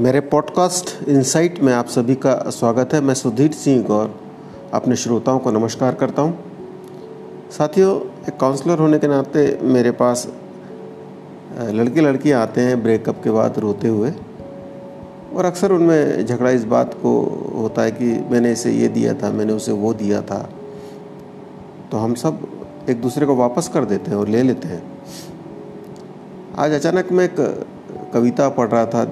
मेरे podcast insight में आप सभी का स्वागत है। मैं सुधीर सिंह गौर, अपने श्रोताओं को नमस्कार करता हूँ। साथियों, एक काउंसलर होने के नाते मेरे पास लड़के लड़कियाँ आते हैं ब्रेकअप के बाद रोते हुए। और अक्सर उनमें झगड़ा इस बात को होता है कि मैंने इसे ये दिया था, मैंने उसे वो दिया था। तो हम सब एक दूसरे को वापस कर देते हैं और ले लेते हैं। आज अचानक मैं एक कविता पढ़ रहा था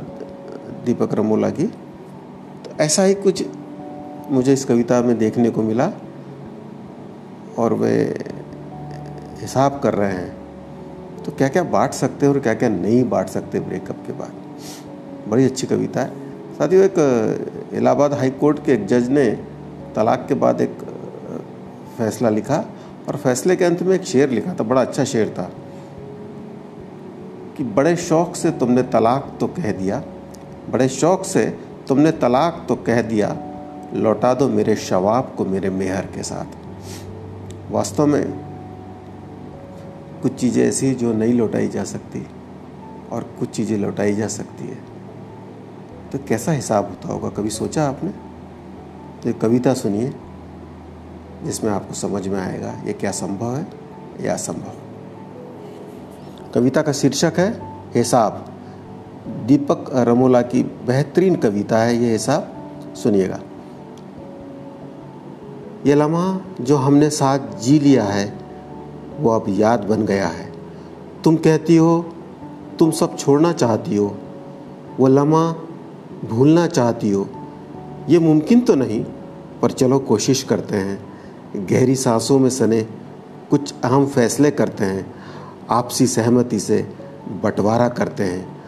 दीपक रमोला की। तो ऐसा ही कुछ मुझे इस कविता में देखने को मिला और वे हिसाब कर रहे हैं। तो क्या क्या बांट सकते हैं और क्या क्या नहीं बांट सकते ब्रेकअप के बाद? बड़ी अच्छी कविता है। साथियों एक इलाहाबाद हाई कोर्ट के एक जज ने तलाक के बाद एक फैसला लिखा और फैसले के अंत में एक शेर लिखा था, बड़ा अच्छा शेर था कि, बड़े शौक से तुमने तलाक तो कह दिया बड़े शौक से तुमने तलाक तो कह दिया, लौटा दो मेरे शवाब को मेरे मेहर के साथ। वास्तव में कुछ चीज़ें ऐसी जो नहीं लौटाई जा सकती और कुछ चीज़ें लौटाई जा सकती है। तो कैसा हिसाब होता होगा? कभी सोचा आपने? तो एक कविता सुनिए, जिसमें आपको समझ में आएगा ये क्या संभव है या असंभव। कविता का शीर्षक है, हिसाब। दीपक रमोला की बेहतरीन कविता है, ये हिसाब सुनिएगा। ये लम्हा जो हमने साथ जी लिया है, वो अब याद बन गया है। तुम कहती हो, तुम सब छोड़ना चाहती हो। वो लम्हा भूलना चाहती हो। ये मुमकिन तो नहीं, पर चलो कोशिश करते हैं। गहरी सांसों में सने कुछ अहम फैसले करते हैं। आपसी सहमति से बंटवारा करते हैं।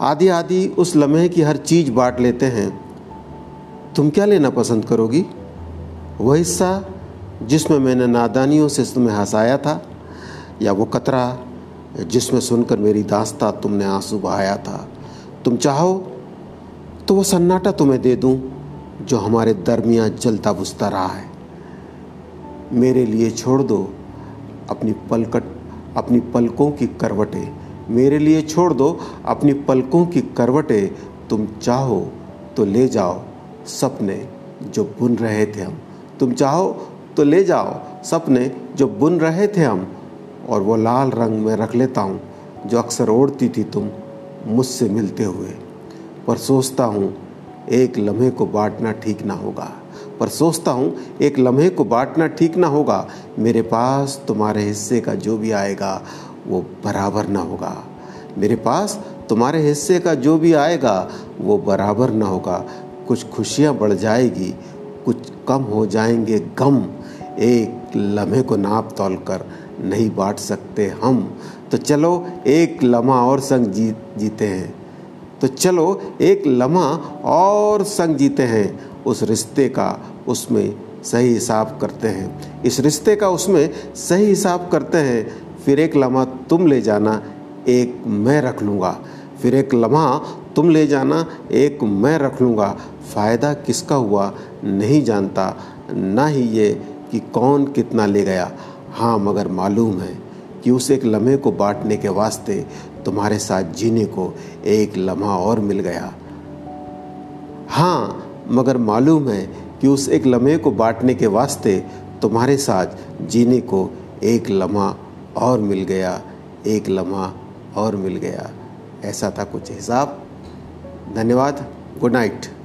आदि आदि उस लम्हे की हर चीज़ बांट लेते हैं। तुम क्या लेना पसंद करोगी? वह हिस्सा जिसमें मैंने नादानियों से तुम्हें हंसाया था, या वो कतरा जिसमें सुनकर मेरी दास्ता तुमने आँसू बहाया था? तुम चाहो तो वो सन्नाटा तुम्हें दे दूँ, जो हमारे दरमियान जलता बुझता रहा है। मेरे लिए छोड़ दो अपनी पलकट, अपनी पलकों की करवटें। मेरे लिए छोड़ दो, अपनी पलकों की करवटें तुम चाहो तो ले जाओ, सपने जो बुन रहे थे हम। तुम चाहो तो ले जाओ, सपने जो बुन रहे थे हम, और वो लाल रंग में रख लेता हूँ, जो अक्सर ओढ़ती थी तुम मुझसे मिलते हुए। पर सोचता हूँ, एक लम्हे को बांटना ठीक ना होगा। पर सोचता हूँ, एक लम्हे को बांटना ठीक ना होगा। मेरे पास तुम्हारे हिस्से का जो भी आएगा वो बराबर ना होगा। मेरे पास, तुम्हारे हिस्से का जो भी आएगा, वो बराबर ना होगा। कुछ खुशियाँ बढ़ जाएगी, कुछ कम हो जाएँगे गम। एक लम्हे को नाप तोल कर नहीं बांट सकते हम। तो चलो, एक लम्हा और संग जी, जीते हैं। तो चलो, एक लम्हा और संग जीते हैं। उस रिश्ते का उसमें सही हिसाब करते हैं। इस रिश्ते का उसमें सही हिसाब करते हैं। फिर एक लम्हा तुम ले जाना, एक मैं रख लूँगा। फिर एक लम्हा तुम ले जाना, एक मैं रख लूँगा। फ़ायदा किसका हुआ नहीं जानता, ना ही ये कि कौन कितना ले गया। हाँ मगर मालूम है कि उस एक लम्हे को बांटने के वास्ते तुम्हारे साथ जीने को एक लम्हा और मिल गया। हाँ मगर मालूम है कि उस एक लम्हे को बांटने के वास्ते तुम्हारे साथ जीने को एक लम्हा और मिल गया, एक लम्हा और मिल गया। ऐसा था कुछ हिसाब। धन्यवाद। Good night.